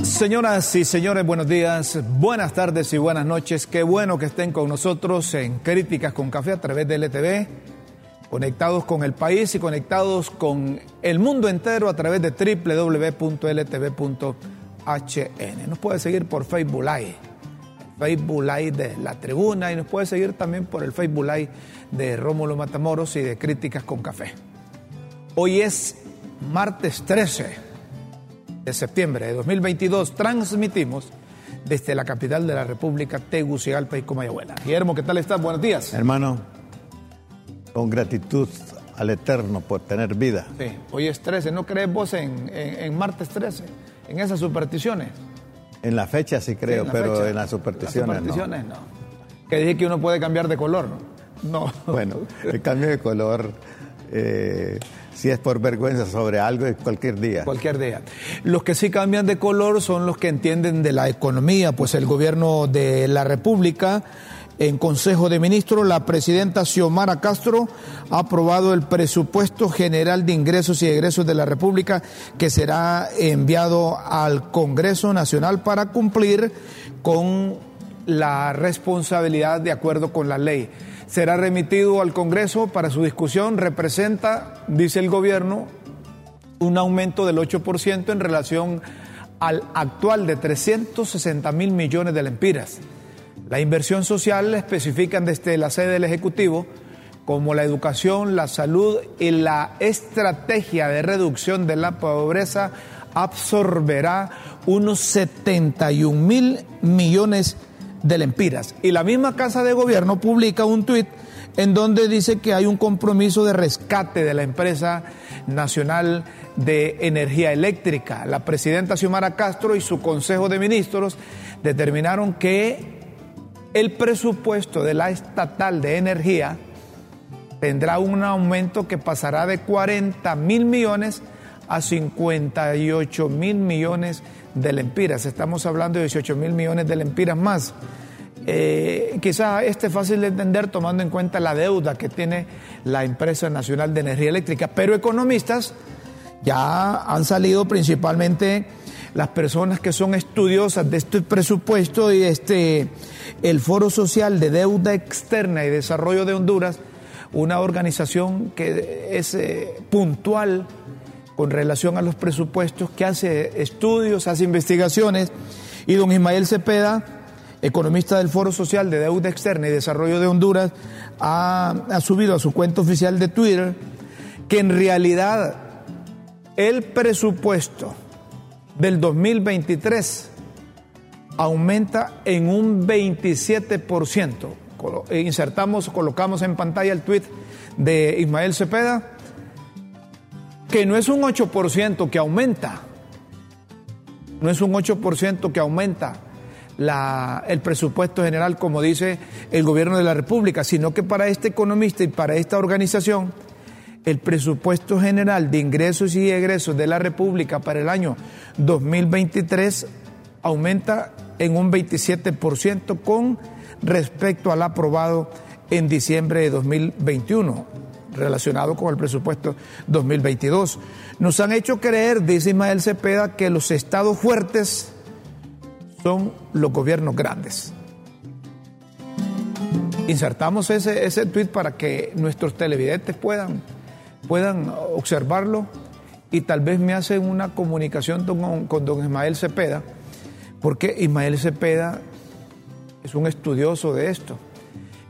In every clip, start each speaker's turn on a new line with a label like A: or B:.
A: Señoras y señores, buenos días, buenas tardes y buenas noches. Qué bueno que estén con nosotros en Críticas con Café a través de LTV, conectados con el país y conectados con el mundo entero a través de www.ltv.hn. Nos puede seguir por Facebook Live, Facebook Live de La Tribuna y nos puede seguir también por el Facebook Live de Rómulo Matamoros y de Críticas con Café. Hoy es martes 13 de septiembre de 2022 transmitimos desde la capital de la República, Tegucigalpa y Comayagüela. Guillermo, ¿qué tal estás? Buenos días.
B: Hermano, con gratitud al Eterno por tener vida.
A: Sí, hoy es 13. ¿No crees vos en, en- en martes 13? En esas supersticiones.
B: En la fecha sí creo,
A: Sí, en
B: pero
A: fecha.
B: en las supersticiones,
A: Las supersticiones no. Que dije que uno puede cambiar de color. No.
B: no. Bueno, el cambio de color, eh, si es por vergüenza sobre algo, es cualquier día.
A: Cualquier día. Los que sí cambian de color son los que entienden de la economía, pues el gobierno de la República, en Consejo de Ministros, la presidenta Xiomara Castro ha aprobado el presupuesto general de ingresos y egresos de la República que será enviado al Congreso Nacional para cumplir con la responsabilidad de acuerdo con la ley. Será remitido al Congreso para su discusión, representa, dice el gobierno, un aumento del 8% en relación al actual de 360 mil millones de lempiras. La inversión social especifican desde la sede del Ejecutivo como la educación, la salud y la estrategia de reducción de la pobreza absorberá unos 71 mil millones de lempiras. Y la misma Casa de Gobierno publica un tuit en donde dice que hay un compromiso de rescate de la empresa nacional de energía eléctrica. La presidenta Xiomara Castro y su Consejo de Ministros determinaron que el presupuesto de la estatal de energía tendrá un aumento que pasará de 40 mil millones a 58 mil millones de lempiras. Estamos hablando de 18 mil millones de lempiras más. Eh, quizá este es fácil de entender tomando en cuenta la deuda que tiene la empresa nacional de energía eléctrica, pero economistas ya han salido principalmente las personas que son estudiosas de este presupuesto y este el Foro Social de Deuda Externa y Desarrollo de Honduras, una organización que es eh, puntual con relación a los presupuestos, que hace estudios, hace investigaciones, y don Ismael Cepeda, economista del Foro Social de Deuda Externa y Desarrollo de Honduras, ha, ha subido a su cuenta oficial de Twitter que en realidad el presupuesto del 2023 aumenta en un 27%. Colo- eh, Insertamos, colocamos en pantalla el tweet de Ismael Cepeda, que no es un 8% que aumenta, no es un 8% que aumenta la- el presupuesto general, como dice el gobierno de la República, sino que para este economista y para esta organización, el presupuesto general de ingresos y egresos de la República para el año 2023 aumenta en un 27% con respecto al aprobado en diciembre de 2021 relacionado con el presupuesto 2022. Nos han hecho creer, dice Ismael Cepeda, que los estados fuertes son los gobiernos grandes. Insertamos ese, ese tweet para que nuestros televidentes puedan, puedan observarlo y tal vez me hacen una comunicación con, con don Ismael Cepeda, porque Ismael Cepeda es un estudioso de esto.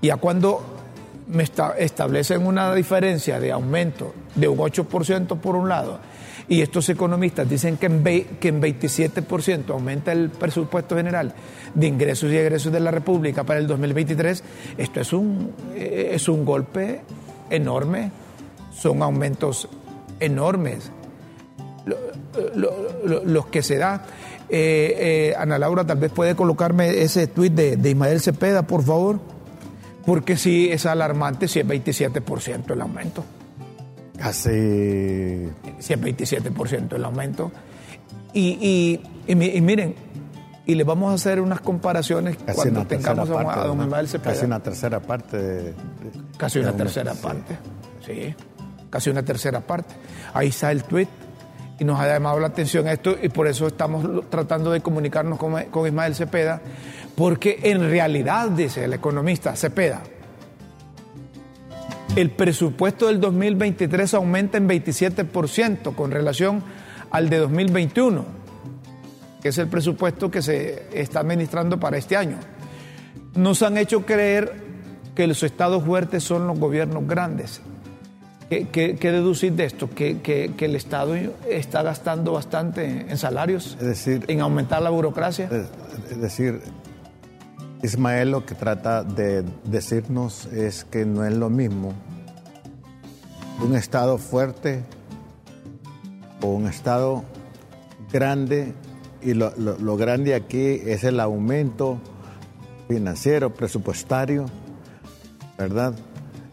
A: Y a cuando me esta- establecen una diferencia de aumento de un 8% por un lado, y estos economistas dicen que en, vei- que en 27% aumenta el presupuesto general de ingresos y egresos de la República para el 2023, esto es un, eh, es un golpe enorme, son aumentos enormes lo- los que se da. Eh, eh, Ana Laura, tal vez puede colocarme ese tuit de, de Ismael Cepeda, por favor, porque sí es alarmante si es 27% el aumento.
B: Casi.
A: Si es 27% el aumento. Y, y, y, miren, y le vamos a hacer unas comparaciones
B: Casi
A: cuando tengamos a, a don. Ismael Cepeda.
B: Casi una tercera parte de. de-
A: Casi una tercera
B: sí.
A: parte, sí, casi una tercera parte. Ahí está el tweet y nos ha llamado la atención esto y por eso estamos tratando de comunicarnos con, con Ismael Cepeda, porque en realidad, dice el economista Cepeda, el presupuesto del 2023 aumenta en 27% con relación al de 2021, que es el presupuesto que se está administrando para este año nos han hecho creer que los estados fuertes son los gobiernos grandes. ¿Qué, deducir de esto? Que, que- que el Estado está gastando bastante en salarios,
B: Es decir,
A: en aumentar la burocracia.
B: Es es decir, Ismael lo que trata de decirnos es que no es lo mismo un Estado fuerte o un Estado grande, y lo, lo- lo grande aquí es el aumento financiero, presupuestario, ¿verdad?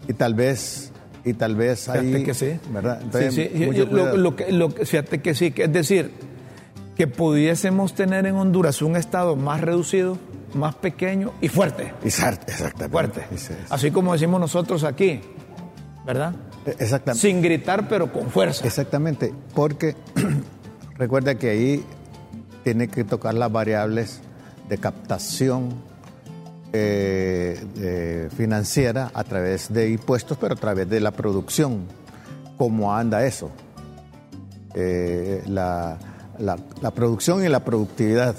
B: Y tal vez, y tal vez ahí,
A: Fíjate que sí.
B: ¿verdad? Entonces,
A: sí,
B: mucho
A: lo, que, lo que- fíjate que sí, que es decir, que pudiésemos tener en Honduras un Estado más reducido, más pequeño y fuerte.
B: Exact- Exactamente.
A: Fuerte.
B: Sí, sí.
A: Así como decimos nosotros aquí, ¿verdad?
B: Exactamente.
A: Sin gritar, pero con fuerza.
B: Exactamente, porque recuerda que ahí tiene que tocar las variables de captación eh, eh, financiera a través de impuestos, pero a través de la producción. ¿Cómo anda eso? Eh, la, la- la producción y la productividad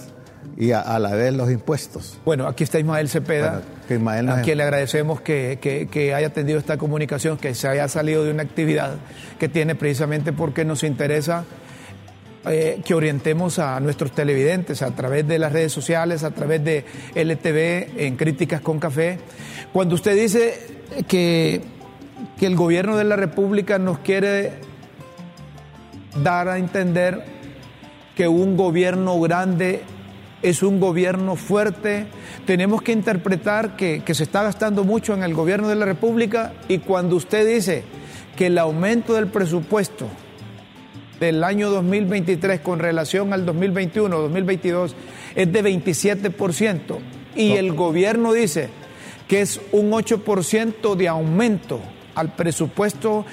B: y a, a la vez los impuestos.
A: Bueno, aquí está Ismael Cepeda,
B: Bueno, que Ismael nos-
A: a quien le agradecemos que, que- que haya atendido esta comunicación, que se haya salido de una actividad que tiene precisamente porque nos interesa eh, que orientemos a nuestros televidentes a través de las redes sociales, a través de LTV, en Críticas con Café. Cuando usted dice que, que el gobierno de la República nos quiere dar a entender que un gobierno grande es un gobierno fuerte. Tenemos que interpretar que, que se está gastando mucho en el gobierno de la República y cuando usted dice que el aumento del presupuesto del año 2023 con relación al 2021-2022 es de 27% y el gobierno dice que es un 8% de aumento al presupuesto.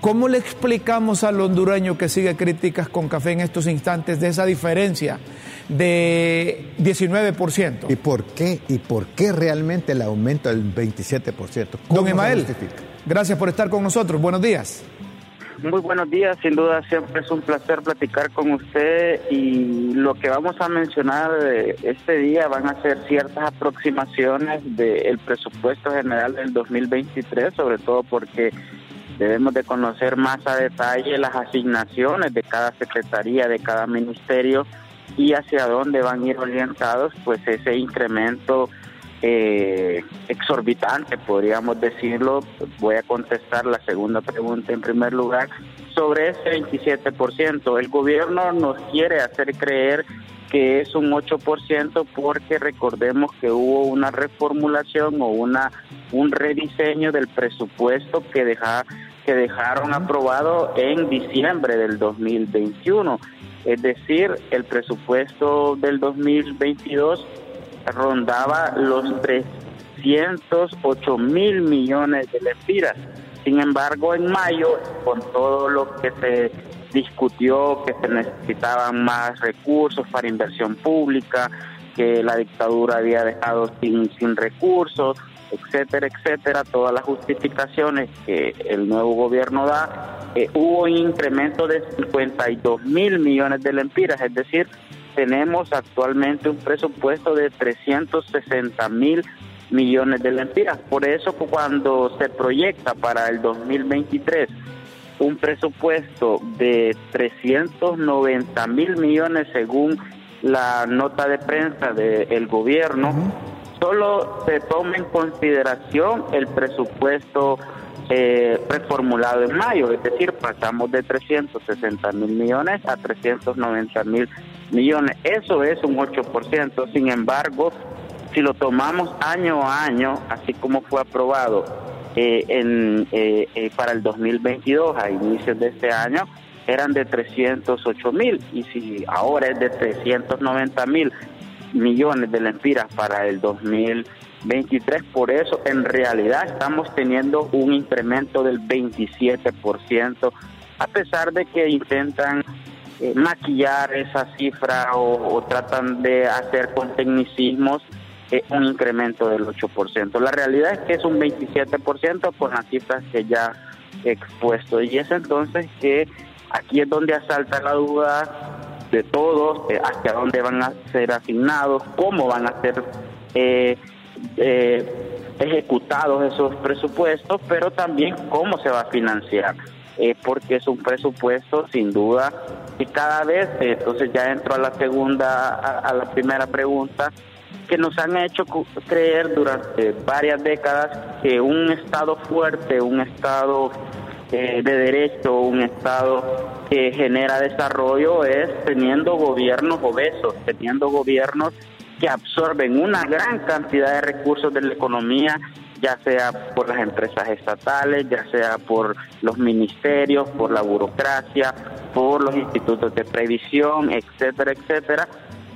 A: ¿Cómo le explicamos al hondureño que sigue críticas con café en estos instantes de esa diferencia de 19%?
B: ¿Y por qué? ¿Y por qué realmente el aumento del 27%? ¿Cómo
A: Don Emael,
B: justifica?
A: gracias por estar con nosotros. Buenos días.
C: Muy buenos días, sin duda siempre es un placer platicar con usted y lo que vamos a mencionar eh, este día van a ser ciertas aproximaciones del presupuesto general del 2023, sobre todo porque debemos de conocer más a detalle las asignaciones de cada secretaría, de cada ministerio y hacia dónde van a ir orientados pues ese incremento eh, exorbitante, podríamos decirlo. Voy a contestar la segunda pregunta en primer lugar. Sobre ese 27%, el gobierno nos quiere hacer creer que es un 8% porque recordemos que hubo una reformulación o una un rediseño del presupuesto que deja, que dejaron aprobado en diciembre del 2021. Es decir, el presupuesto del 2022 rondaba los 308 mil millones de lempiras. Sin embargo, en mayo, con todo lo que se discutió, que se necesitaban más recursos para inversión pública, que la dictadura había dejado sin, sin recursos, etcétera, etcétera, todas las justificaciones que el nuevo gobierno da, eh, hubo un incremento de 52 mil millones de lempiras, es decir, tenemos actualmente un presupuesto de 360 mil millones de lempiras. Por eso cuando se proyecta para el 2023 un presupuesto de 390 mil millones según la nota de prensa del gobierno, solo se toma en consideración el presupuesto eh, reformulado en mayo, es decir, pasamos de 360 mil millones a 390 mil millones. Eso es un 8%. Sin embargo, si lo tomamos año a año, así como fue aprobado eh, en, eh, eh, para el 2022, a inicios de este año, eran de 308 mil y si ahora es de 390 mil millones de lempiras para el 2023, por eso en realidad estamos teniendo un incremento del 27%, a pesar de que intentan maquillar esa cifra o, tratan de hacer con tecnicismos un incremento del 8%. La realidad es que es un 27% por las cifras que ya he expuesto. Y es entonces que aquí es donde asalta la duda de todos, hacia dónde van a ser asignados, cómo van a ser eh, eh, ejecutados esos presupuestos, pero también cómo se va a financiar. Eh, porque es un presupuesto sin duda y cada vez, entonces ya entro a la segunda, a la primera pregunta, que nos han hecho creer durante varias décadas que un Estado fuerte, un Estado eh, de derecho, un Estado que genera desarrollo es teniendo gobiernos obesos, teniendo gobiernos que absorben una gran cantidad de recursos de la economía, ya sea por las empresas estatales, ya sea por los ministerios, por la burocracia, por los institutos de previsión, etcétera, etcétera,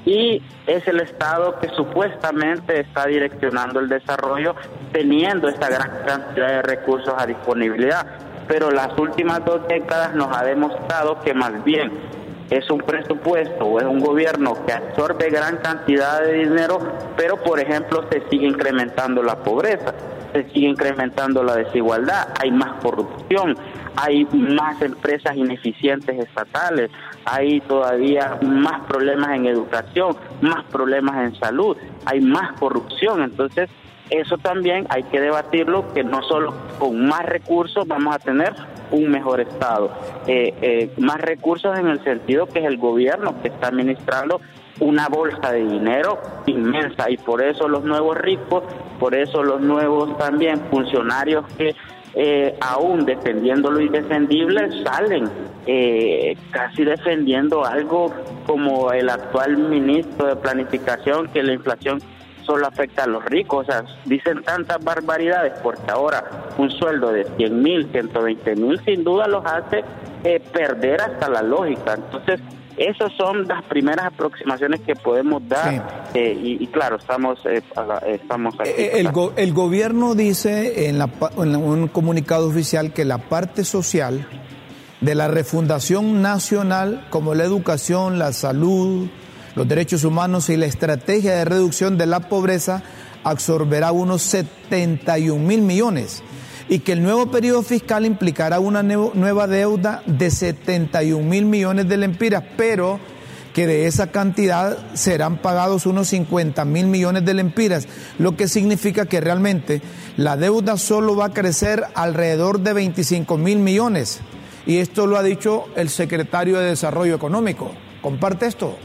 C: y es el Estado que supuestamente está direccionando el desarrollo teniendo esta gran cantidad de recursos a disponibilidad. Pero las últimas dos décadas nos ha demostrado que más bien es un presupuesto o es un gobierno que absorbe gran cantidad de dinero, pero por ejemplo se sigue incrementando la pobreza, se sigue incrementando la desigualdad, hay más corrupción, hay más empresas ineficientes estatales, hay todavía más problemas en educación, más problemas en salud, hay más corrupción. Entonces, eso también hay que debatirlo, que no solo con más recursos vamos a tener un mejor Estado, eh, eh, más recursos en el sentido que es el gobierno que está administrando una bolsa de dinero inmensa y por eso los nuevos ricos, por eso los nuevos también funcionarios que eh, aún defendiendo lo indefendible, salen eh, casi defendiendo algo como el actual ministro de Planificación, que la inflación solo afecta a los ricos. O sea, dicen tantas barbaridades porque ahora un sueldo de 100 mil, 120 mil, sin duda los hace eh, perder hasta la lógica. Entonces, esas son las primeras aproximaciones que podemos dar eh, y, claro, estamos, eh, estamos aquí.
A: Eh, el, el gobierno dice en, la, en un comunicado oficial que la parte social de la refundación nacional, como la educación, la salud, los derechos humanos y la estrategia de reducción de la pobreza, absorberá unos 71 mil millones y que el nuevo periodo fiscal implicará una nueva deuda de 71 mil millones de lempiras, pero que de esa cantidad serán pagados unos 50 mil millones de lempiras, lo que significa que realmente la deuda solo va a crecer alrededor de 25 mil millones. Y esto lo ha dicho el secretario de Desarrollo Económico. ¿Comparte esto?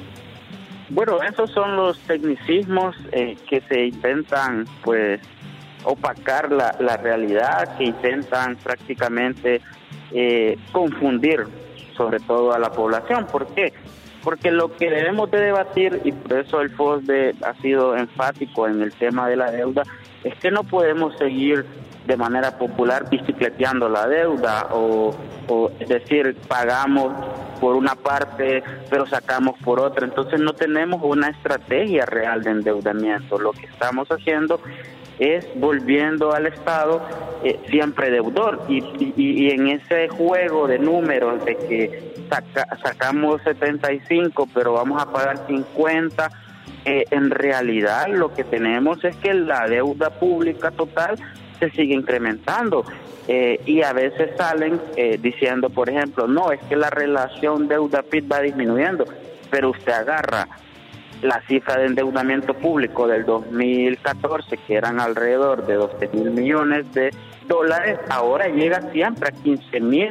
C: Bueno, esos son los tecnicismos eh, que se intentan pues opacar la, la realidad, que intentan prácticamente eh, confundir sobre todo a la población. ¿Por qué? Porque lo que debemos de debatir, y por eso el FOSDE ha sido enfático en el tema de la deuda, es que no podemos seguir de manera popular bicicleteando la deuda o, es decir, pagamos por una parte pero sacamos por otra. Entonces no tenemos una estrategia real de endeudamiento. Lo que estamos haciendo es volviendo al Estado eh, siempre deudor. Y, y, en ese juego de números de que sacamos 75 pero vamos a pagar 50, eh, en realidad lo que tenemos es que la deuda pública total se sigue incrementando. Eh, y a veces salen diciendo, por ejemplo, no, es que la relación deuda-PIB va disminuyendo, pero usted agarra la cifra de endeudamiento público del 2014, que eran alrededor de 12 mil millones de dólares, ahora llega siempre a 15 mil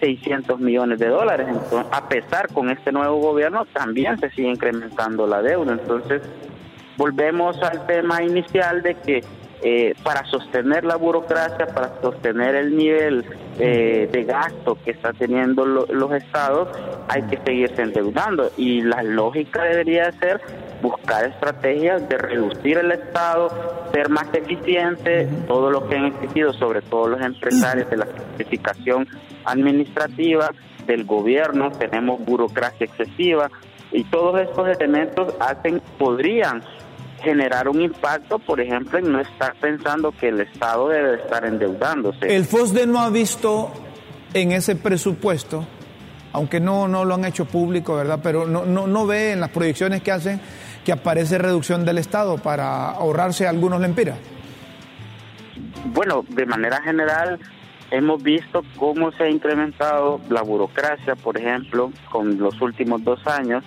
C: 600 millones de dólares. Entonces, a pesar con este nuevo gobierno, también se sigue incrementando la deuda. Entonces, volvemos al tema inicial de que eh, para sostener la burocracia, para sostener el nivel eh, de gasto que están teniendo los estados, hay que seguirse endeudando. Y la lógica debería ser buscar estrategias de reducir el Estado, ser más eficiente, todo lo que han existido, sobre todo los empresarios de la certificación administrativa del gobierno, tenemos burocracia excesiva y todos estos elementos hacen, podrían generar un impacto, por ejemplo, en no estar pensando que el Estado debe estar endeudándose.
A: El FOSDE no ha visto en ese presupuesto, aunque no, no lo han hecho público, ¿verdad? Pero no, no, no ve en las proyecciones que hacen que aparece reducción del Estado para ahorrarse algunos lempiras.
C: Bueno, de manera general, hemos visto cómo se ha incrementado la burocracia, por ejemplo, con los últimos dos años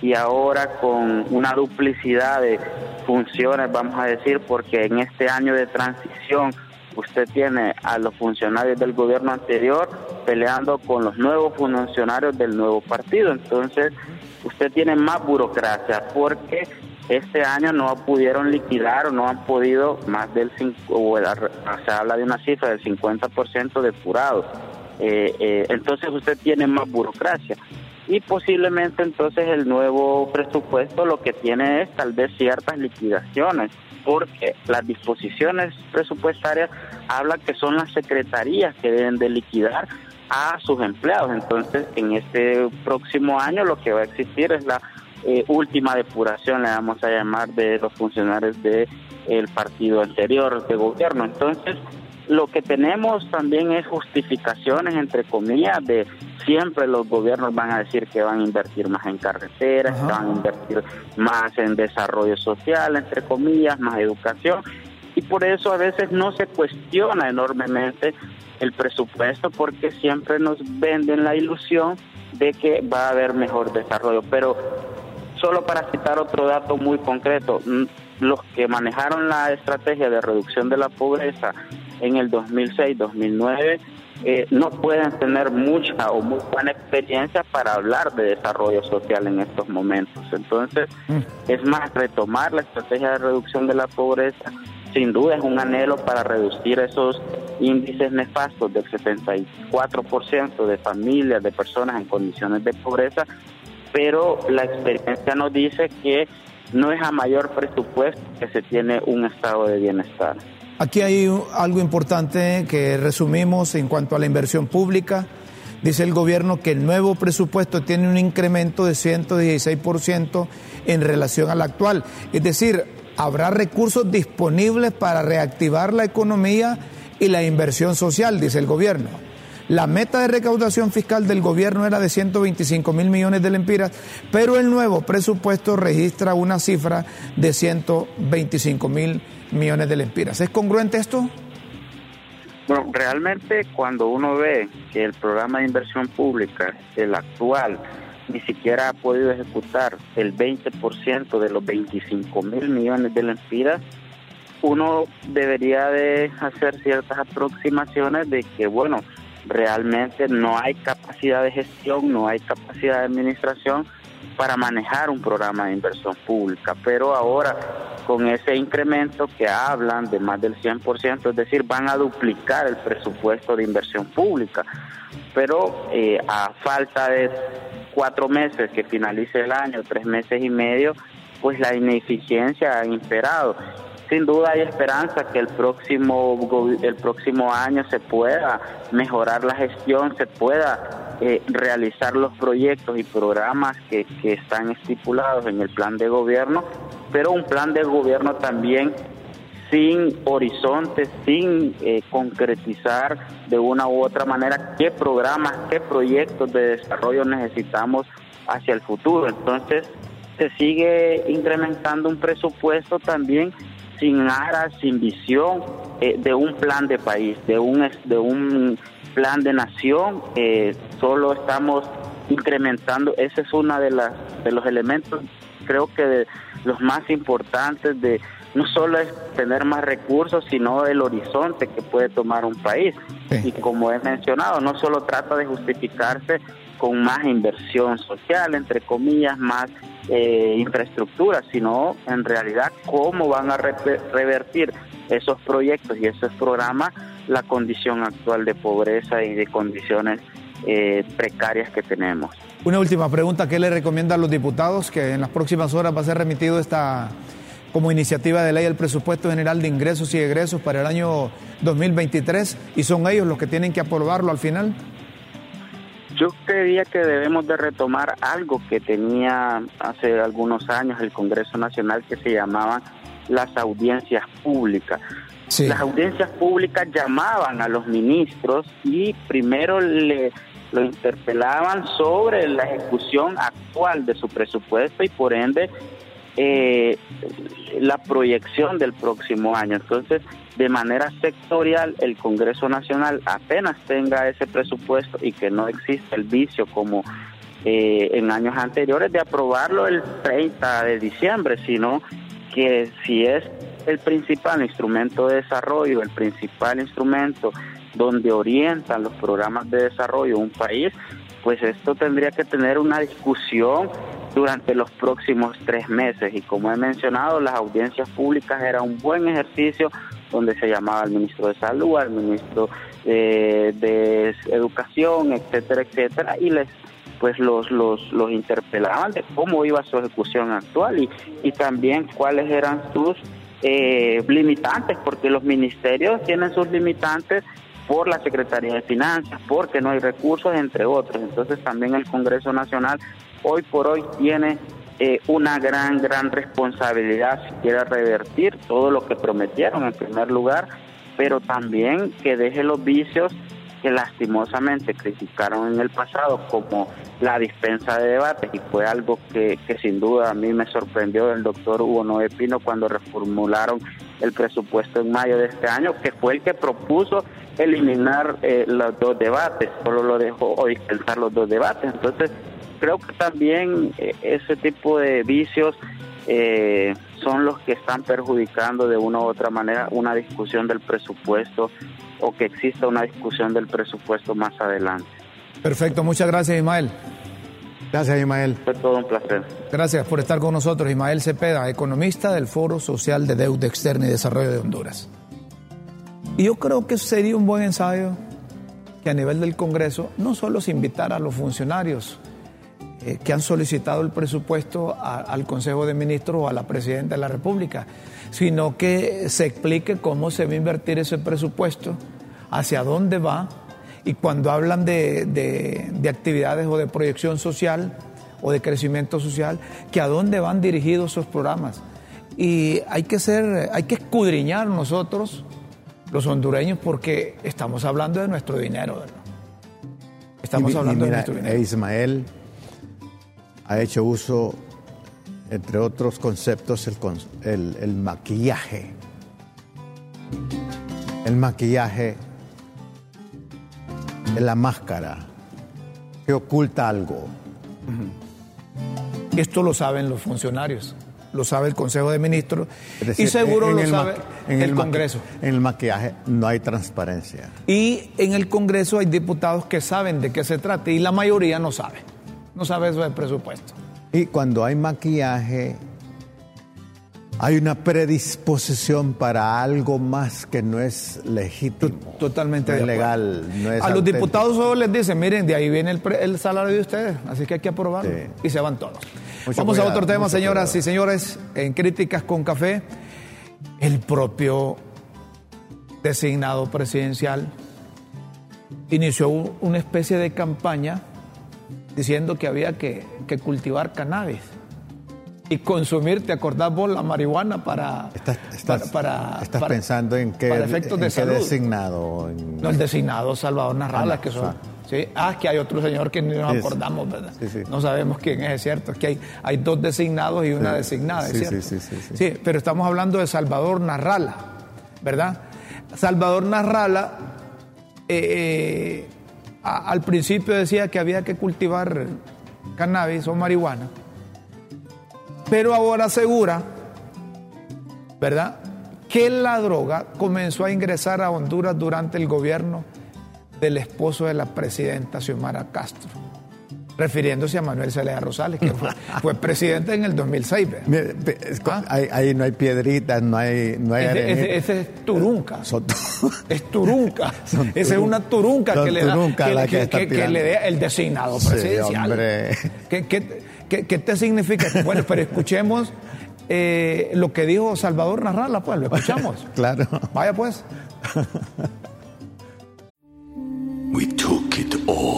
C: y ahora con una duplicidad de funciones, vamos a decir, porque en este año de transición usted tiene a los funcionarios del gobierno anterior peleando con los nuevos funcionarios del nuevo partido. Entonces, usted tiene más burocracia porque este año no pudieron liquidar o no han podido más del 5, o se habla de una cifra del 50% depurados. Eh, eh, entonces usted tiene más burocracia y posiblemente entonces el nuevo presupuesto lo que tiene es tal vez ciertas liquidaciones porque las disposiciones presupuestarias hablan que son las secretarías que deben de liquidar a sus empleados. Entonces, en este próximo año lo que va a existir es la eh, última depuración, le vamos a llamar, de los funcionarios del el partido anterior de gobierno. Entonces, lo que tenemos también es justificaciones, entre comillas, de siempre los gobiernos van a decir que van a invertir más en carreteras, que van a invertir más en desarrollo social, entre comillas, más educación. Y por eso a veces no se cuestiona enormemente el presupuesto porque siempre nos venden la ilusión de que va a haber mejor desarrollo. Pero solo para citar otro dato muy concreto, los que manejaron la estrategia de reducción de la pobreza en el 2006-2009 eh, no pueden tener mucha o muy buena experiencia para hablar de desarrollo social en estos momentos. Entonces, mm. es más, retomar la estrategia de reducción de la pobreza, sin duda es un anhelo para reducir esos índices nefastos del 74% de familias, de personas en condiciones de pobreza, pero la experiencia nos dice que no es a mayor presupuesto que se tiene un estado de bienestar.
A: Aquí hay algo importante que resumimos en cuanto a la inversión pública. Dice el gobierno que el nuevo presupuesto tiene un incremento de 116% en relación al actual. Es decir, habrá recursos disponibles para reactivar la economía y la inversión social, dice el gobierno. La meta de recaudación fiscal del gobierno era de 125 mil millones de lempiras, pero el nuevo presupuesto registra una cifra de 125 mil millones de lempiras. ¿Es congruente esto?
C: Bueno, realmente cuando uno ve que el programa de inversión pública, el actual, ni siquiera ha podido ejecutar el 20% de los 25 mil millones de lempiras, uno debería de hacer ciertas aproximaciones de que, bueno, realmente no hay capacidad de gestión, no hay capacidad de administración para manejar un programa de inversión pública, pero ahora con ese incremento que hablan de más del 100%, es decir, van a duplicar el presupuesto de inversión pública, pero eh, a falta de cuatro meses que finalice el año, tres meses y medio, pues la ineficiencia ha imperado. Sin duda hay esperanza que el próximo el próximo año se pueda mejorar la gestión, se pueda eh, realizar los proyectos y programas que, que están estipulados en el plan de gobierno, pero un plan de gobierno también sin horizonte, sin eh, concretizar de una u otra manera qué programas, qué proyectos de desarrollo necesitamos hacia el futuro. Entonces, se sigue incrementando un presupuesto también sin aras, sin visión eh, de un plan de país, de un, de un plan de nación. Eh, solo estamos incrementando, ese es uno de, las, de los elementos, creo que de los más importantes de no solo es tener más recursos, sino el horizonte que puede tomar un país. Y como he mencionado, no solo trata de justificarse con más inversión social, entre comillas, más eh, infraestructura, sino en realidad cómo van a revertir esos proyectos y esos programas la condición actual de pobreza y de condiciones eh, precarias que tenemos.
A: Una última pregunta, ¿qué le recomienda a los diputados que en las próximas horas va a ser remitido esta como iniciativa de ley el presupuesto general de ingresos y egresos para el año 2023 y son ellos los que tienen que aprobarlo al final?
C: Yo creía que debemos de retomar algo que tenía hace algunos años el Congreso Nacional que se llamaban las audiencias públicas. Las audiencias públicas llamaban a los ministros y primero le lo interpelaban sobre la ejecución actual de su presupuesto y por ende eh, la proyección del próximo año. Entonces, de manera sectorial, el Congreso Nacional apenas tenga ese presupuesto y que no exista el vicio como eh, en años anteriores de aprobarlo el 30 de diciembre, sino que si es el principal instrumento de desarrollo, el principal instrumento donde orientan los programas de desarrollo de un país, pues esto tendría que tener una discusión durante los próximos tres meses. Y como he mencionado, las audiencias públicas era un buen ejercicio donde se llamaba al ministro de Salud, al ministro eh, de Educación, etcétera, etcétera, y les pues los, los, los interpelaban de cómo iba su ejecución actual y, y también cuáles eran sus eh, limitantes, porque los ministerios tienen sus limitantes por la Secretaría de Finanzas, porque no hay recursos, entre otros. Entonces también el Congreso Nacional hoy por hoy tiene eh, una gran, gran responsabilidad si quiere revertir todo lo que prometieron en primer lugar, pero también que deje los vicios que lastimosamente criticaron en el pasado como la dispensa de debates y fue algo que, sin duda a mí me sorprendió del doctor Hugo Noé Pino cuando reformularon el presupuesto en mayo de este año, que fue el que propuso eliminar eh, los dos debates, solo lo dejó o dispensar los dos debates. Entonces, creo que también eh, ese tipo de vicios eh, son los que están perjudicando de una u otra manera una discusión del presupuesto o que exista una discusión del presupuesto más adelante.
A: Perfecto, muchas gracias Ismael.
B: Gracias Ismael.
C: Fue todo un placer.
A: Gracias por estar con nosotros, Ismael Cepeda, economista del Foro Social de Deuda Externa y Desarrollo de Honduras. Y yo creo que sería un buen ensayo que a nivel del Congreso no solo se invitara a los funcionarios eh, que han solicitado el presupuesto al Consejo de Ministros o a la Presidenta de la República, sino que se explique cómo se va a invertir ese presupuesto, hacia dónde va, y cuando hablan de, de, actividades o de proyección social o de crecimiento social, que a dónde van dirigidos esos programas. Y hay que ser, hay que escudriñar nosotros, los hondureños, porque estamos hablando de nuestro dinero.
B: Estamos hablando de nuestro dinero. Ismael ha hecho uso entre otros conceptos, el, maquillaje. El maquillaje es la máscara que oculta algo.
A: Esto lo saben los funcionarios, lo sabe el Consejo de Ministros y seguro lo sabe en el, Congreso.
B: En el maquillaje no hay transparencia.
A: Y en el Congreso hay diputados que saben de qué se trata y la mayoría no sabe. No sabe eso del presupuesto.
B: Y cuando hay maquillaje, hay una predisposición para algo más que no es legítimo.
A: Totalmente
B: legal.
A: a los diputados solo les dicen, miren, de ahí viene el, salario de ustedes, así que hay que aprobarlo. Y se van todos. Vamos a otro tema, señoras y señores, en Críticas con Café. El propio designado presidencial inició una especie de campaña diciendo que había que, cultivar cannabis y consumir, ¿te acordás vos la marihuana para...
B: Estás, para, pensando en qué,
A: efectos de salud.
B: designado.
A: No, el designado Salvador Narrala, que son... ¿sí? Ah, que hay otro señor que no nos acordamos, ¿verdad? No sabemos quién es, es cierto. Es que hay, hay dos designados y una designada, ¿es cierto? Sí, sí, sí, sí. pero estamos hablando de Salvador Narrala, ¿verdad? Salvador Narrala... Eh, al principio decía que había que cultivar cannabis o marihuana, pero ahora asegura, ¿verdad?, que la droga comenzó a ingresar a Honduras durante el gobierno del esposo de la presidenta Xiomara Castro. Refiriéndose a Manuel Zelaya Rosales, que fue, fue presidente en el 2006. ¿ve?
B: Mire, pe- es co-
A: Ah.
B: ahí, ahí no hay piedritas, no hay, no hay
A: Ese, ese- ese es Turunca.
B: Son-
A: Es turunca.
B: Son
A: Esa es una turunca
B: son
A: que le da,
B: turunca
A: que,
B: la
A: que-
B: que está
A: que- que
B: tirando.
A: le dé el designado
B: Sí,
A: presidencial.
B: hombre.
A: ¿Qué, qué, qué- qué te significa? Bueno, pero escuchemos eh, lo que dijo Salvador Narrala, pues, lo escuchamos.
B: Claro.
A: Vaya pues.
D: We took it all.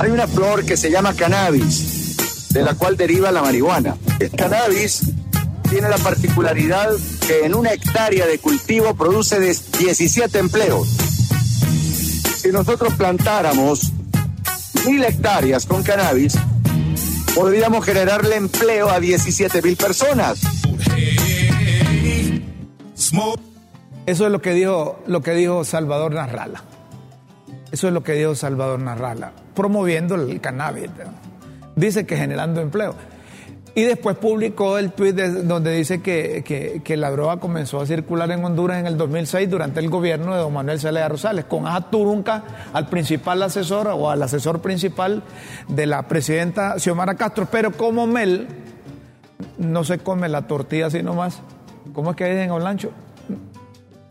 E: Hay una flor que se llama cannabis, de la cual deriva la marihuana. El cannabis tiene la particularidad que en una hectárea de cultivo produce de 17 empleos. Si nosotros plantáramos mil hectáreas con cannabis, podríamos generarle empleo a 17 mil personas.
A: Eso es lo que dijo, lo que dijo Salvador Narrala. Eso es lo que dijo Salvador Narrala, promoviendo el cannabis. Dice que generando empleo. Y después publicó el tuit de- donde dice que, que- la droga comenzó a circular en Honduras en el 2006 durante el gobierno de don Manuel Zelaya Rosales, con Aja Turunca al principal asesor o al asesor principal de la presidenta Xiomara Castro. Pero como Mel no se come la tortilla así nomás, ¿cómo es que dicen Olancho?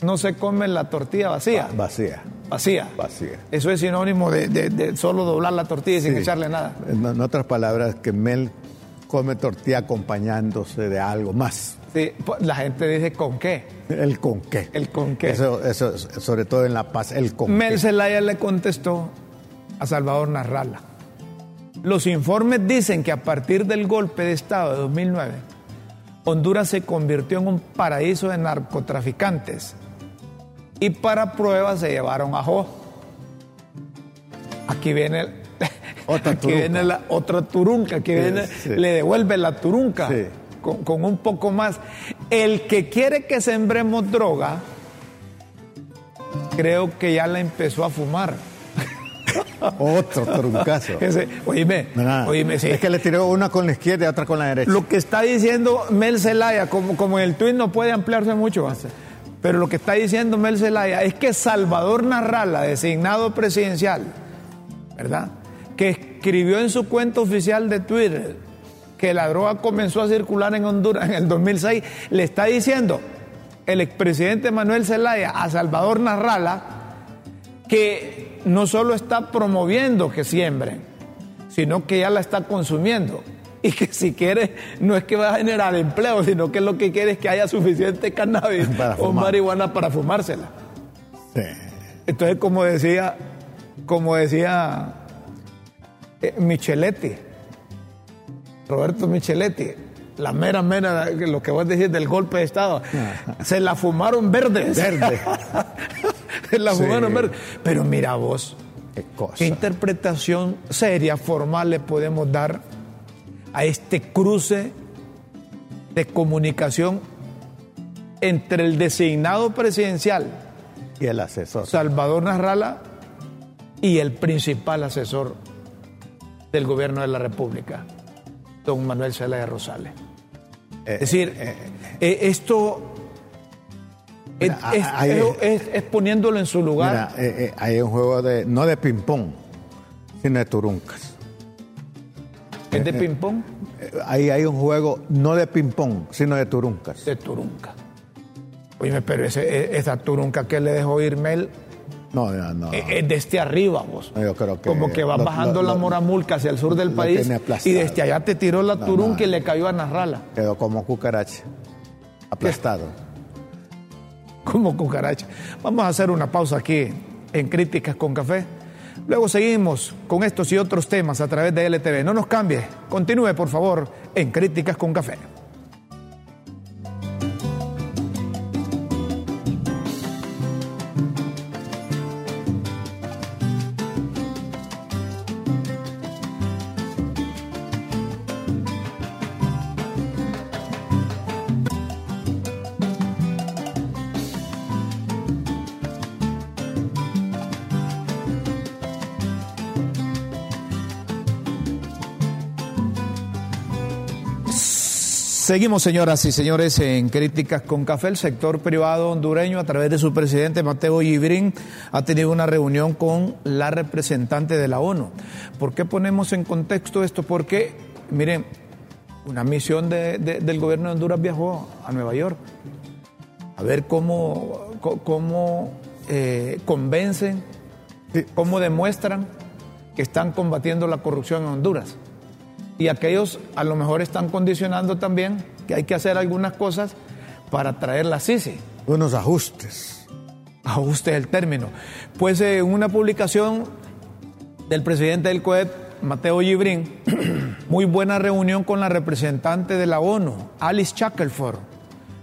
A: No se come la tortilla vacía.
B: Vacía.
A: Vacía.
B: Vacía.
A: Eso es sinónimo de, de- de solo doblar la tortilla sin
B: Sí.
A: echarle nada.
B: En, otras palabras, que Mel come tortilla acompañándose de algo más.
A: Sí, pues, la gente dice con qué.
B: El con qué.
A: El con qué.
B: Eso, eso, es- sobre todo en La Paz, el con
A: Mel
B: qué.
A: Zelaya le contestó a Salvador Narrala. Los informes dicen que a partir del golpe de Estado de 2009, Honduras se convirtió en un paraíso de narcotraficantes y para pruebas se llevaron a Jo. Aquí viene, el-
B: Otra
A: aquí
B: turunca.
A: viene la otra turunca,
B: Sí,
A: viene,
B: sí.
A: le devuelve la turunca
B: Sí.
A: con, con un poco más. El que quiere que sembremos droga, creo que ya la empezó a fumar.
B: Otro truncazo.
A: Ese, oíme, oíme, sí.
B: Es que le tiró una con la izquierda y otra con la derecha.
A: Lo que está diciendo Mel Zelaya, como, como el tuit no puede ampliarse mucho. Pero lo que está diciendo Mel Zelaya es que Salvador Narrala, designado presidencial, ¿verdad? Que escribió en su cuenta oficial de Twitter que la droga comenzó a circular en Honduras en el 2006, le está diciendo el expresidente Manuel Zelaya a Salvador Narrala que no solo está promoviendo que siembren, sino que ya la está consumiendo. Y que si quiere, no es que va a generar empleo, sino que lo que quiere es que haya suficiente cannabis o marihuana para fumársela.
B: Sí.
A: Entonces, como decía, como decía eh, Micheletti, Roberto Micheletti, la mera, mera, lo que vos decís del golpe de Estado, se la fumaron verdes.
B: Verde.
A: se la
B: Sí.
A: fumaron verdes. Pero mira vos,
B: Qué cosa.
A: ¿Qué interpretación seria, formal le podemos dar a este cruce de comunicación entre el designado presidencial,
B: Y el asesor.
A: Salvador Narrala, y el principal asesor del gobierno de la República, don Manuel Zelaya Rosales? es decir, eh, esto es,
B: Mira,
A: es-
B: hay-
A: es- es- es poniéndolo en su lugar.
B: Mira, eh, eh, hay un juego de, no de ping-pong, sino de turuncas.
A: ¿Es de ping-pong?
B: Eh, Ahí hay un juego no de ping-pong, sino de turuncas.
A: de Turunca. Oye, pero ese, e- esa Turunca que le dejó ir Mel
B: No, no, no.
A: e- es desde arriba, vos.
B: No, yo creo que
A: Como que va
B: lo-
A: bajando
B: lo-
A: la Moramulca hacia el sur del país y desde allá te tiró la Turunca y le cayó a Narrala,
B: Quedó como cucaracha, aplastado.
A: como cucaracha. Vamos a hacer una pausa aquí en Críticas con Café. Luego seguimos con estos y otros temas a través de LTV. No nos cambie, continúe por favor en Críticas con Café. Seguimos, señoras y señores, en Críticas con Café. El sector privado hondureño, a través de su presidente Mateo Gibrín, ha tenido una reunión con la representante de la ONU. ¿Por qué ponemos en contexto esto? Porque, miren, una misión de- de- del gobierno de Honduras viajó a Nueva York a ver cómo eh, convencen, cómo demuestran que están combatiendo la corrupción en Honduras. Y aquellos a lo mejor están condicionando también que hay que hacer algunas cosas para traer la CICI.
B: Unos ajustes.
A: Ajuste el término. Pues en una publicación del presidente del COEP, Mateo Gibrín, muy buena reunión con la representante de la ONU, Alice Shackelford,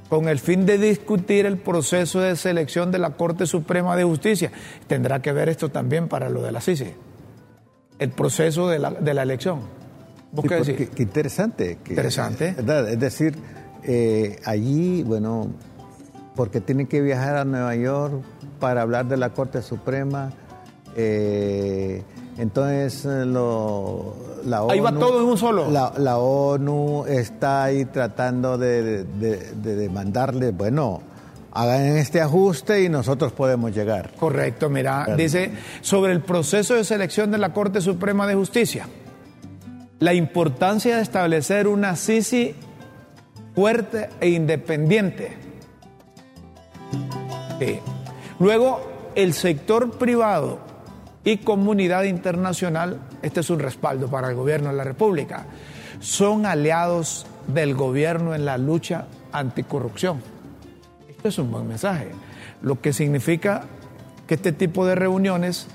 A: con el fin de discutir el proceso de selección de la Corte Suprema de Justicia. Tendrá que ver esto también para lo de la CICI, el proceso de la, de la elección. ¿Vos
B: Sí,
A: qué
B: porque-
A: decís?
B: qué interesante. que-
A: Interesante.
B: ¿verdad? Es decir, eh, allí, bueno, porque tienen que viajar a Nueva York para hablar de la Corte Suprema. eh, entonces, eh, lo- la ONU...
A: Ahí va todo en un solo.
B: La, la ONU está ahí tratando de, de- de demandarle, bueno, hagan este ajuste y nosotros podemos llegar.
A: Correcto, mira, dice sobre el proceso de selección de la Corte Suprema de Justicia. La importancia de establecer una CICI fuerte e independiente. Luego, el sector privado y comunidad internacional, este es un respaldo para el gobierno de la República, son aliados del gobierno en la lucha anticorrupción. Esto es un buen mensaje, lo que significa que este tipo de reuniones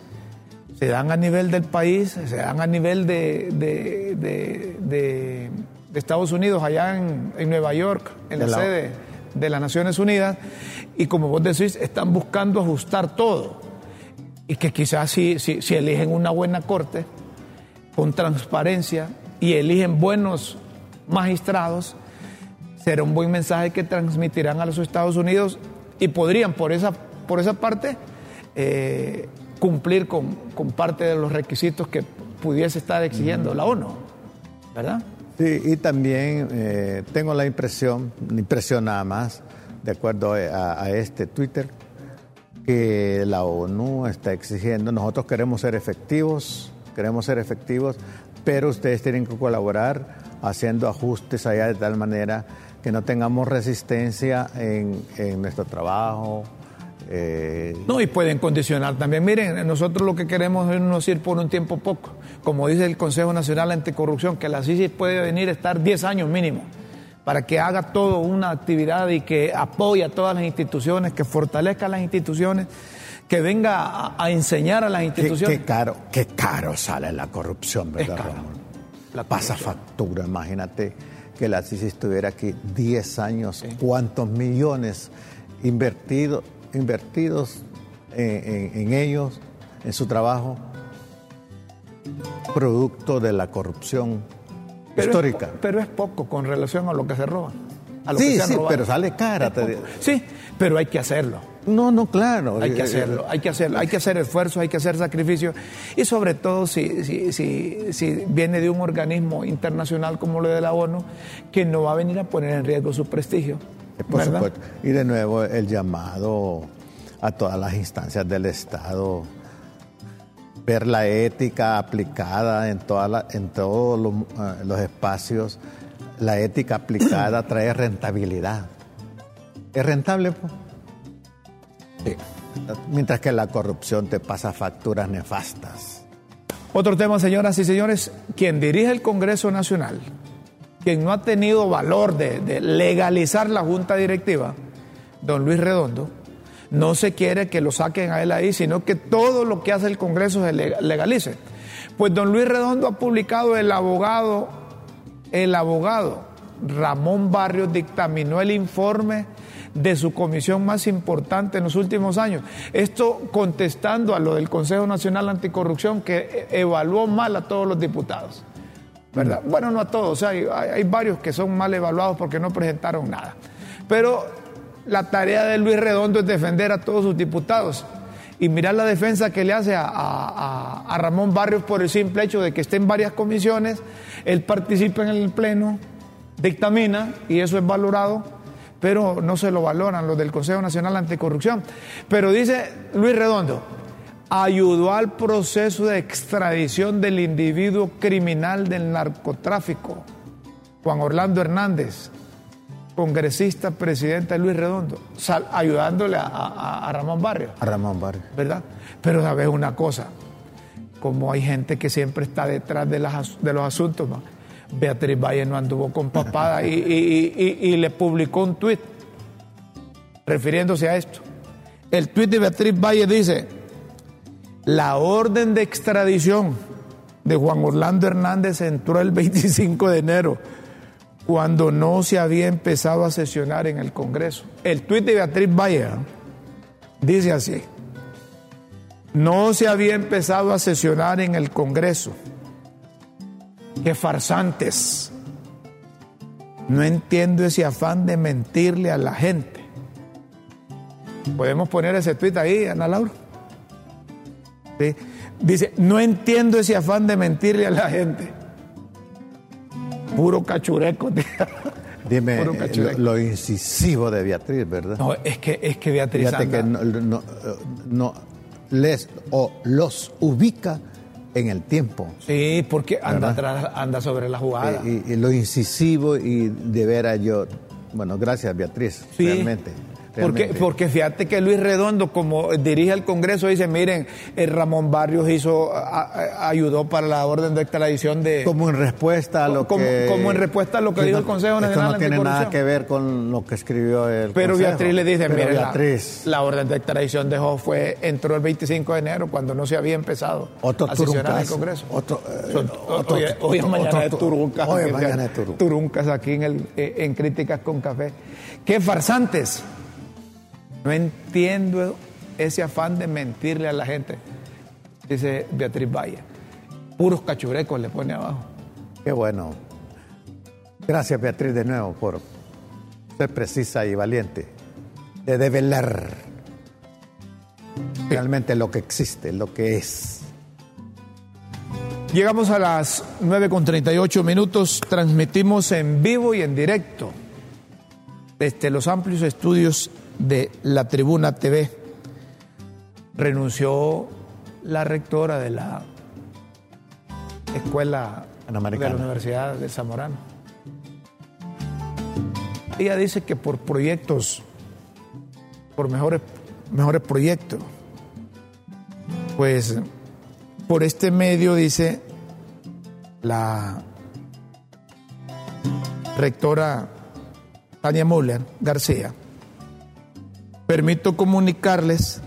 A: se dan a nivel del país, se dan a nivel de, de- de- Estados Unidos, allá en, en Nueva York, en la- sede de las Naciones Unidas, y como vos decís, están buscando ajustar todo. Y que quizás si, si, si eligen una buena corte, con transparencia, y eligen buenos magistrados, será un buen mensaje que transmitirán a los Estados Unidos y podrían por esa, por esa parte eh, cumplir con, con parte de los requisitos que pudiese estar exigiendo la ONU, ¿verdad?
B: Sí, y también eh, tengo la impresión, impresión nada más, de acuerdo a, a este Twitter, que la ONU está exigiendo, nosotros queremos ser efectivos, queremos ser efectivos, pero ustedes tienen que colaborar haciendo ajustes allá de tal manera que no tengamos resistencia en, en nuestro trabajo. Eh,
A: No, y pueden condicionar también. Miren, nosotros lo que queremos es no ir por un tiempo poco. Como dice el Consejo Nacional Anticorrupción, que la CICI puede venir a estar 10 años mínimo para que haga todo una actividad y que apoye a todas las instituciones, que fortalezca a las instituciones, que venga a, a enseñar a las instituciones.
B: qué caro, qué caro sale la corrupción, ¿verdad,
A: caro.
B: Ramón?
A: La
B: pasa factura. Imagínate que la CICI estuviera aquí 10 años, cuántos millones invertido, invertidos en, en- en ellos, en su trabajo, producto de la corrupción
A: Pero
B: histórica.
A: pero es poco con relación a lo que se roban. a lo que
B: Sí,
A: se
B: sí,
A: robado.
B: pero sale cara. Te.
A: Sí, pero hay que hacerlo.
B: No, no, claro.
A: Hay que
B: Eh,
A: hacerlo, hay que hacerlo, hay que hacer esfuerzos, hay que hacer sacrificios y sobre todo si, si, si, si viene de un organismo internacional como lo de la ONU que no va a venir a poner en riesgo su prestigio.
B: Por
A: ¿verdad?
B: supuesto. Y de nuevo el llamado a todas las instancias del Estado, ver la ética aplicada en, toda la- en todos los, eh, los espacios, la ética aplicada trae rentabilidad. ¿Es rentable? pues? Sí. Mientras que la corrupción te pasa facturas nefastas.
A: Otro tema, señoras y señores, quien dirige el Congreso Nacional, quien no ha tenido valor de, legalizar la Junta Directiva, don Luis Redondo, no se quiere que lo saquen a él ahí, sino que todo lo que hace el Congreso se leg- legalice. Pues don Luis Redondo ha publicado el abogado, el abogado Ramón Barrios dictaminó el informe de su comisión más importante en los últimos años. Esto contestando a lo del Consejo Nacional Anticorrupción que e- evaluó mal a todos los diputados. ¿Verdad? Bueno, no a todos, o sea, hay, hay- varios que son mal evaluados porque no presentaron nada. Pero la tarea de Luis Redondo es defender a todos sus diputados. Y mirar la defensa que le hace a- a- a Ramón Barrios por el simple hecho de que esté en varias comisiones, él participa en el Pleno, dictamina y eso es valorado, pero no se lo valoran los del Consejo Nacional Anticorrupción. Pero dice Luis Redondo, ayudó al proceso de extradición del individuo criminal del narcotráfico, Juan Orlando Hernández, congresista, presidente Luis Redondo, ayudándole a, Ramón Barrio.
B: A Ramón Barrio.
A: ¿Verdad? Pero sabes una cosa, como hay gente que siempre está detrás de, de los asuntos, Beatriz Valle no anduvo con papada y, y, le publicó un tuit refiriéndose a esto. El tuit de Beatriz Valle dice, la orden de extradición de Juan Orlando Hernández entró el 25 de enero, cuando no se había empezado a sesionar en el Congreso. El tuit de Beatriz Valle ¿eh? dice así, no se había empezado a sesionar en el Congreso. Qué farsantes. No entiendo ese afán de mentirle a la gente. ¿Podemos poner ese tuit ahí, Ana Laura? Dice, no entiendo ese afán de mentirle a la gente. Puro cachureco.
B: Dime Lo, incisivo de Beatriz, ¿verdad?
A: No, es que, es que Beatriz
B: Fíjate que no, les o los ubica en el tiempo.
A: Sí, porque anda, atrás, anda sobre la jugada.
B: Y, lo incisivo y de veras yo, bueno, gracias Beatriz, realmente.
A: Porque, porque fíjate que Luis Redondo, como dirige el Congreso, dice, miren, el Ramón Barrios hizo, ayudó para la orden de extradición de...
B: Como en respuesta a lo que...
A: Como en respuesta a lo que dijo el Consejo Nacional
B: Esto no tiene nada que ver con lo que escribió el
A: Pero Beatriz le dice, miren,
B: Beatriz,
A: la, orden de extradición dejó fue, entró el 25 de enero cuando no se había empezado
B: otro
A: a sesionar en el Congreso.
B: Otro, eh,
A: hoy, es mañana de Turuncas.
B: Hoy es mañana de
A: Turuncas aquí en, el, eh, en Críticas con Café. ¡Qué farsantes! No entiendo ese afán de mentirle a la gente, dice Beatriz Valle. Puros cachurecos le pone abajo.
B: Qué bueno. Gracias Beatriz de nuevo por ser precisa y valiente de develar realmente lo que existe, lo que es.
A: Llegamos a las 9 con 38 minutos, transmitimos en vivo y en directo desde los amplios estudios de la Tribuna TV. Renunció la rectora de la escuela de la Universidad de Zamorano. Ella dice que por proyectos, por mejores, mejores proyectos, pues por este medio dice la rectora Tania Müller García, permito comunicarles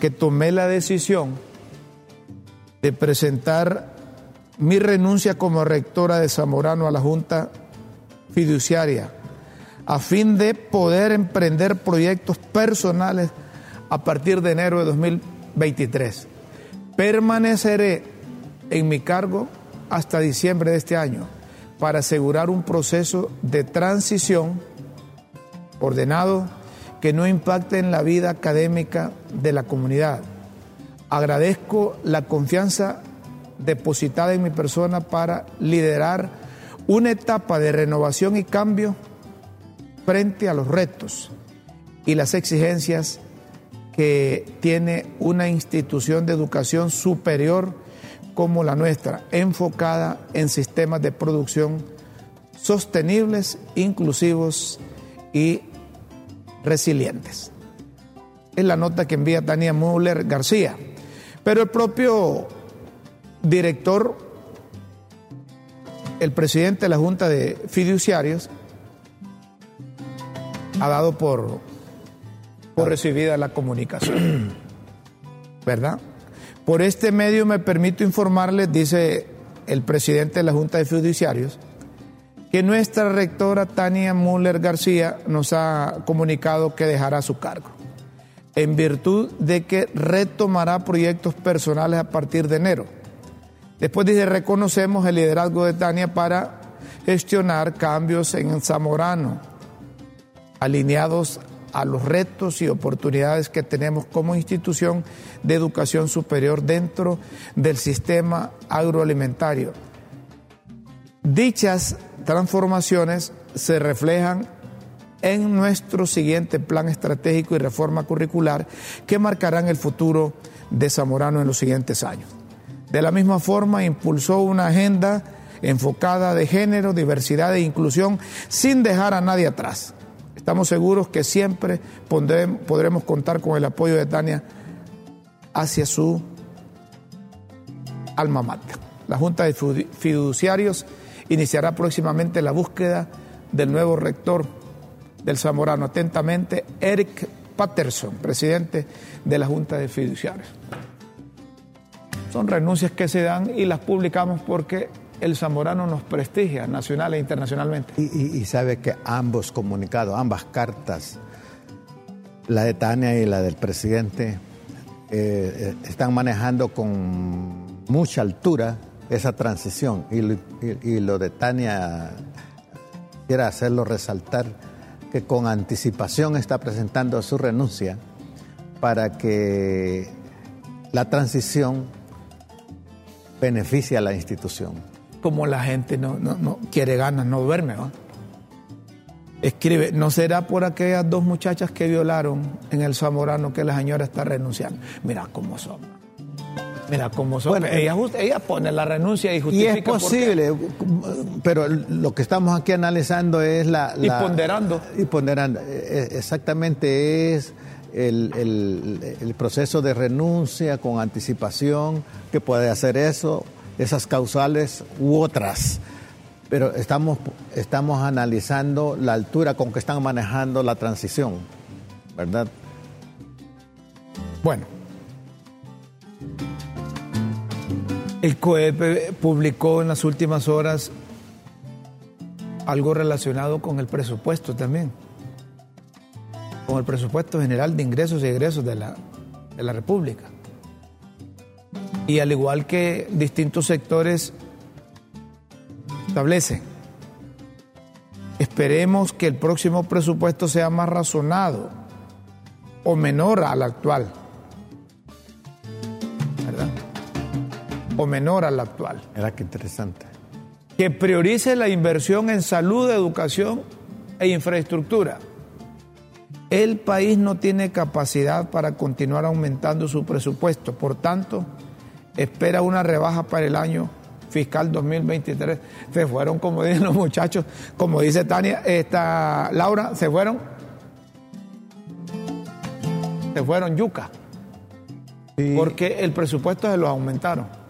A: que tomé la decisión de presentar mi renuncia como rectora de Zamorano a la Junta Fiduciaria a fin de poder emprender proyectos personales a partir de enero de 2023. Permaneceré en mi cargo hasta diciembre de este año para asegurar un proceso de transición ordenado que no impacte en la vida académica de la comunidad. Agradezco la confianza depositada en mi persona para liderar una etapa de renovación y cambio frente a los retos y las exigencias que tiene una institución de educación superior como la nuestra, enfocada en sistemas de producción sostenibles, inclusivos y resilientes. Es la nota que envía Tania Müller García. Pero el propio director, el presidente de la Junta de Fiduciarios, ha dado por, por recibida la comunicación. ¿Verdad? Por este medio me permito informarles, dice el presidente de la Junta de Fiduciarios, que nuestra rectora Tania Müller García nos ha comunicado que dejará su cargo, en virtud de que retomará proyectos personales a partir de enero. Después dice, reconocemos el liderazgo de Tania para gestionar cambios en Zamorano, alineados a los retos y oportunidades que tenemos como institución de educación superior dentro del sistema agroalimentario Dichas transformaciones se reflejan en nuestro siguiente plan estratégico y reforma curricular que marcarán el futuro de Zamorano en los siguientes años. De la misma forma, impulsó una agenda enfocada de género, diversidad e inclusión sin dejar a nadie atrás. Estamos seguros que siempre podremos contar con el apoyo de Tania hacia su alma mater. La Junta de Fiduciarios iniciará próximamente la búsqueda del nuevo rector del Zamorano. Atentamente, Eric Patterson, presidente de la Junta de Fiduciarios. Son renuncias que se dan y las publicamos porque el zamorano nos prestigia nacional e internacionalmente.
B: Y, sabe que ambos comunicados, ambas cartas, la de Tania y la del presidente, eh, eh, están manejando con mucha altura esa transición. Y, lo de Tania, quiero hacerlo resaltar, que con anticipación está presentando su renuncia para que la transición beneficie a la institución
A: como la gente no, no, quiere ganas, no duerme. Escribe, ¿no será por aquellas dos muchachas que violaron en el Zamorano que la señora está renunciando? Mira cómo son. Mira cómo son. Bueno, ella, ella, pone la renuncia y justifica.
B: Y es posible, pero lo que estamos aquí analizando es la.
A: y ponderando.
B: Y ponderando. E, e, exactamente es el, el, el proceso de renuncia con anticipación que puede hacer eso esas causales u otras. Pero estamos, estamos analizando la altura con que están manejando la transición, ¿verdad?
A: Bueno. El COEP publicó en las últimas horas algo relacionado con el presupuesto también, con el presupuesto general de ingresos y egresos de la, de la República. Y al igual que distintos sectores establecen, esperemos que el próximo presupuesto sea más razonado o menor al actual. O menor al actual.
B: Era que interesante.
A: Que priorice la inversión en salud, educación e infraestructura. El país no tiene capacidad para continuar aumentando su presupuesto. Por tanto, espera una rebaja para el año fiscal 2023. Se fueron, como dicen los muchachos, como dice Tania, esta Laura, se fueron. Se fueron yuca. Porque el presupuesto se lo aumentaron.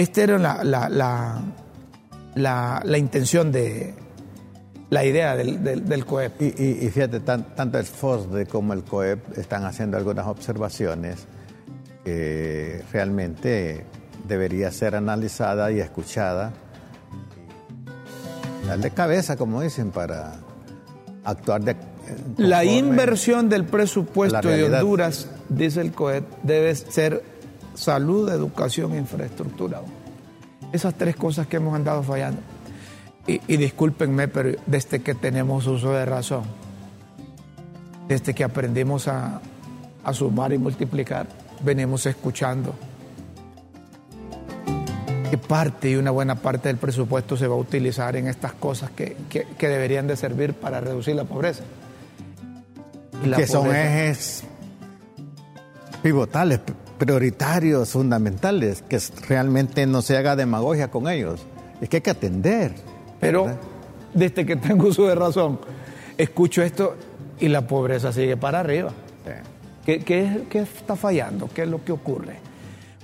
A: Esta era la, la, la, la, intención de la idea del, del, COEP.
B: Y, fíjate, tanto el FOSDE como el COEP están haciendo algunas observaciones que realmente debería ser analizada y escuchada. darle cabeza, como dicen, para actuar de...
A: La inversión del presupuesto de Honduras, dice el COET, debe ser salud, educación e infraestructura. Esas tres cosas que hemos andado fallando. Y, y discúlpenme, pero desde que tenemos uso de razón, desde que aprendimos a, a sumar y multiplicar, venimos escuchando qué parte y una buena parte del presupuesto se va a utilizar en estas cosas que, deberían de servir para reducir la pobreza.
B: que son ejes pivotales, prioritarios, fundamentales, que realmente no se haga demagogia con ellos. Es que hay que atender.
A: Pero desde que tengo uso de razón, escucho esto y la pobreza sigue para arriba. ¿Qué, está fallando? ¿Qué es lo que ocurre?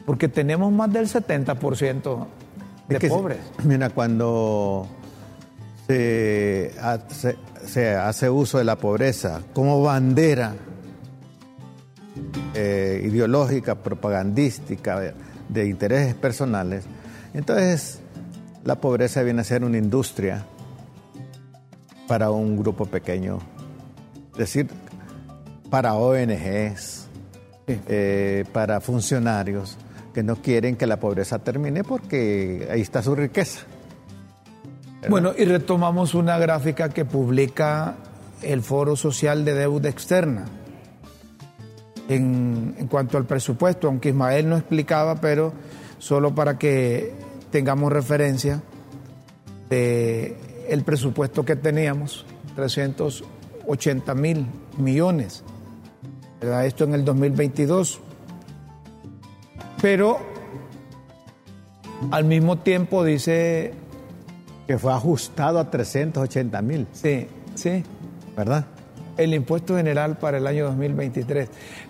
A: Porque tenemos más del 70% de pobres.
B: Mira, cuando se hace, se hace, uso de la pobreza como bandera eh, ideológica, propagandística, de intereses personales, entonces la pobreza viene a ser una industria para un grupo pequeño. Es decir, para ONGs, eh, para funcionarios que no quieren que la pobreza termine porque ahí está su riqueza.
A: Bueno, y retomamos una gráfica que publica el Foro Social de Deuda Externa. En, en, cuanto al presupuesto, aunque Ismael no explicaba, pero solo para que tengamos referencia de el presupuesto que teníamos, 380 mil millones. ¿verdad? Esto en el 2022. Pero al mismo tiempo dice...
B: Que fue ajustado a 380 mil.
A: Sí, sí.
B: ¿Verdad?
A: El impuesto general para el año 2023.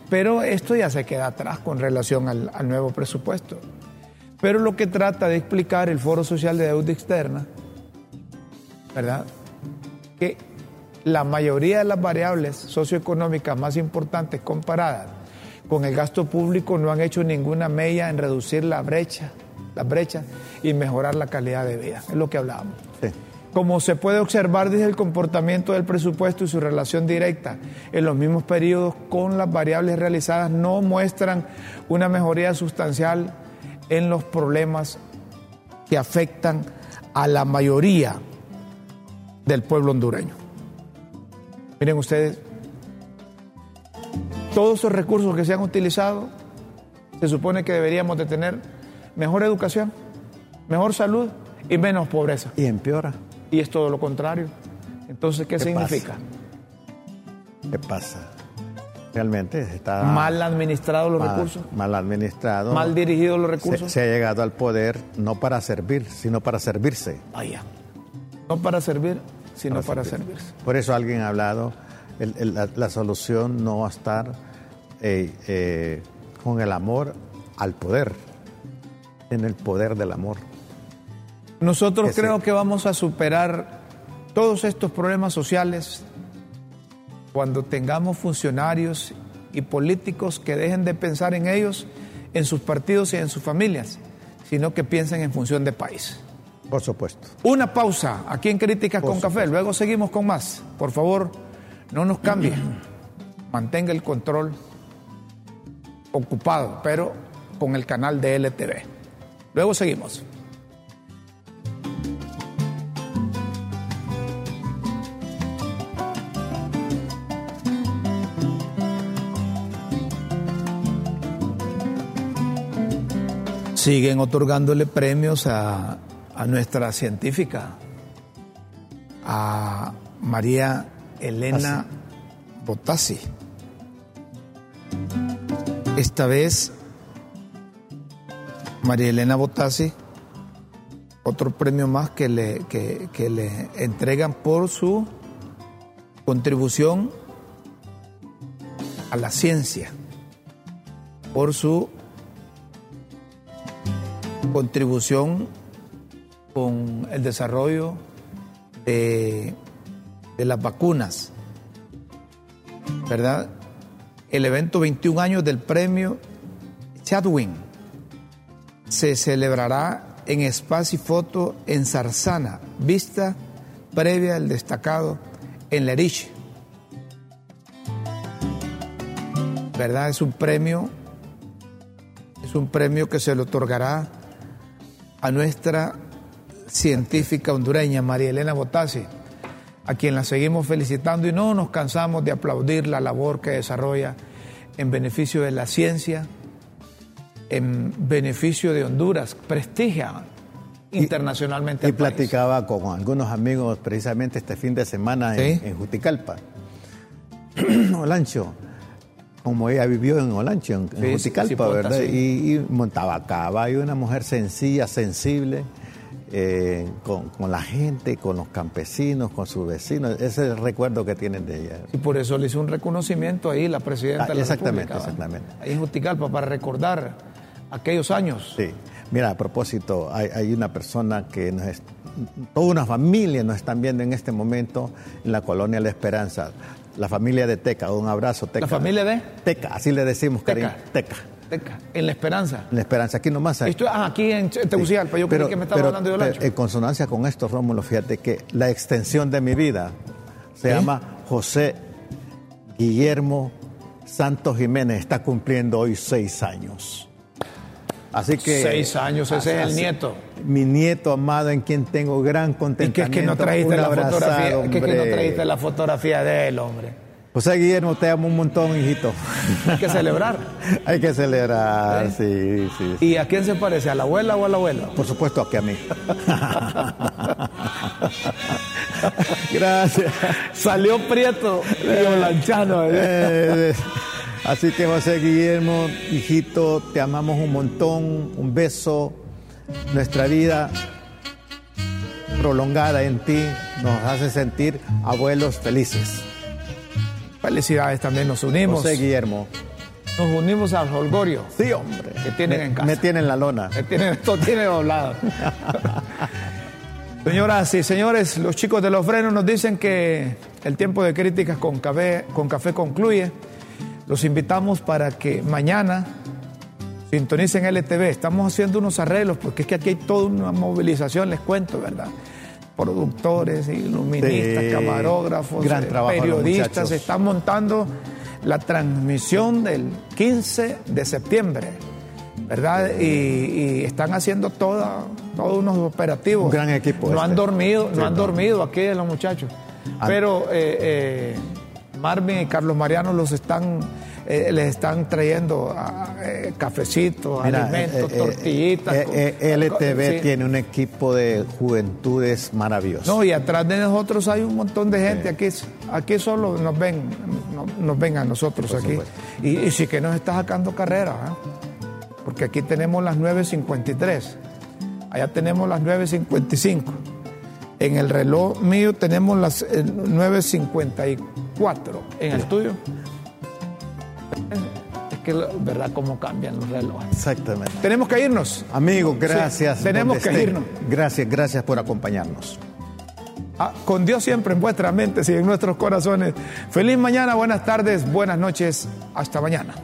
A: Pero esto ya se queda atrás con relación al, nuevo presupuesto. Pero lo que trata de explicar el Foro Social de Deuda Externa, ¿verdad? Que la mayoría de las variables socioeconómicas más importantes comparadas con el gasto público no han hecho ninguna mella en reducir la brecha, la brecha y mejorar la calidad de vida. Es lo que hablábamos.
B: Sí.
A: Como se puede observar desde el comportamiento del presupuesto y su relación directa en los mismos periodos con las variables realizadas, no muestran una mejoría sustancial en los problemas que afectan a la mayoría del pueblo hondureño. Miren ustedes, todos esos recursos que se han utilizado, se supone que deberíamos de tener mejor educación, mejor salud y menos pobreza.
B: Y empeora.
A: Y es todo lo contrario. Entonces, ¿qué,
B: ¿Qué
A: significa?
B: Pasa? ¿Qué pasa? Realmente está
A: Mal administrados los
B: mal,
A: recursos,
B: mal administrado.
A: mal dirigidos los recursos.
B: se ha llegado al poder no para servir, sino para servirse.
A: Vaya. No para servir, sino para,
B: servir.
A: servirse.
B: Por eso alguien ha hablado, el- el- la, la solución no va a estar eh, eh, con el amor al poder, en el poder del amor.
A: Nosotros
B: Que
A: creo que vamos a superar todos estos problemas sociales cuando tengamos funcionarios y políticos que dejen de pensar en ellos, en sus partidos y en sus familias, sino que piensen en función de país.
B: Por supuesto.
A: Una pausa aquí en Críticas
B: Por
A: con Café, luego seguimos con más. Por favor, no nos cambie. Mantenga el control ocupado, pero con el canal de LTV. Luego seguimos. Siguen otorgándole premios a, a nuestra científica, a María Elena Botassi. Esta vez, María Elena Botassi, otro premio más que le, que, que le entregan por su contribución a la ciencia, por su contribución con el desarrollo de, las vacunas, ¿verdad? El evento 21 años del premio Chadwin se celebrará en Espacio y Foto en Sarzana, vista previa al destacado en Lerich. ¿Verdad? Es un premio, es un premio que se le otorgará a nuestra científica hondureña, María Elena Botassi, a quien la seguimos felicitando y no nos cansamos de aplaudir la labor que desarrolla en beneficio de la ciencia, en beneficio de Honduras, prestigia internacionalmente
B: Y
A: país.
B: platicaba con algunos amigos precisamente este fin de semana en,
A: Sí.
B: en Juticalpa. Olancho, como ella vivió en Olancho, en,
A: Sí,
B: Juticalpa, ¿verdad?
A: sí.
B: Y, y montaba caballo, una mujer sencilla, sensible, eh, con, con la gente, con los campesinos, con sus vecinos. Ese es el recuerdo que tienen de ella.
A: Y por eso le hizo un reconocimiento ahí la presidenta
B: Ah,
A: de la
B: exactamente,
A: República,
B: exactamente.
A: Ahí en Juticalpa para recordar aquellos años.
B: Sí. Mira, a propósito, hay, hay una persona que nos es- toda una familia nos están viendo en este momento en la colonia La Esperanza. La familia de Teca, un abrazo, Teca.
A: ¿La familia de?
B: Teca, así le decimos, cariño. Teca.
A: Teca, En la esperanza.
B: La Esperanza, aquí nomás hay.
A: Esto, ah, aquí en Tegucigalpa, yo creí que me estaba
B: pero-
A: hablando de
B: pero
A: Olancho.
B: En consonancia con esto, Rómulo, fíjate que la extensión de mi vida se
A: ¿Eh?
B: llama José Guillermo Santos Jiménez. Está cumpliendo hoy seis años. Así que.
A: Seis años, ese es el nieto.
B: Mi nieto amado en quien tengo gran
A: ¿Y
B: contentamiento.
A: qué es que no trajiste la fotografía? ¿Qué es que no trajiste la fotografía de él, hombre?
B: José Guillermo, te amo un montón, hijito.
A: Hay que celebrar.
B: Hay que celebrar, sí, sí. sí.
A: ¿Y a quién se parece? ¿A la abuela o al abuelo?
B: Por supuesto que a mí. Gracias.
A: Salió prieto y olanchano.
B: Eh, así que José Guillermo, hijito, te amamos un montón, un beso. Nuestra vida prolongada en ti nos hace sentir abuelos felices.
A: Felicidades también, nos unimos.
B: José Guillermo.
A: Nos unimos al holgorio.
B: Sí, hombre.
A: Que tienen
B: me,
A: en casa.
B: Me tienen la lona.
A: Que tienen, esto tiene doblado. Señoras y señores, los chicos de los frenos nos dicen que el tiempo de críticas con café, con café concluye. Los invitamos para que mañana sintonicen LTV. Estamos haciendo unos arreglos porque es que aquí hay toda una movilización, les cuento, ¿verdad? Productores, iluministas,
B: Sí.
A: camarógrafos,
B: Gran
A: eh,
B: trabajo
A: periodistas, se están montando la transmisión del 15 de septiembre, ¿verdad? Y, y están haciendo toda, todos unos operativos.
B: Un gran equipo
A: No
B: este.
A: han dormido,
B: Sí,
A: no han dormido aquí los muchachos.
B: Ah.
A: Pero eh, eh, Marvin y Carlos Mariano los están, eh, les están trayendo ah, eh, cafecitos, alimentos,
B: eh, eh,
A: tortillitas.
B: LTV tiene un equipo de juventudes maravilloso.
A: No, y atrás de nosotros hay un montón de gente. Aquí, aquí solo nos ven, nos ven a nosotros aquí. Y, sí que nos está sacando carrera, ¿ah? porque aquí tenemos las 9.53, allá tenemos las 9.55. En el reloj mío tenemos las 9.54 cuatro ¿En el tuyo? Es que, ¿verdad? Cómo cambian los relojes.
B: Exactamente.
A: Tenemos que irnos.
B: Amigo, gracias.
A: Tenemos que irnos.
B: Gracias, gracias por acompañarnos.
A: Ah, con Dios siempre en vuestras mentes y en nuestros corazones. Feliz mañana, buenas tardes, buenas noches. Hasta mañana.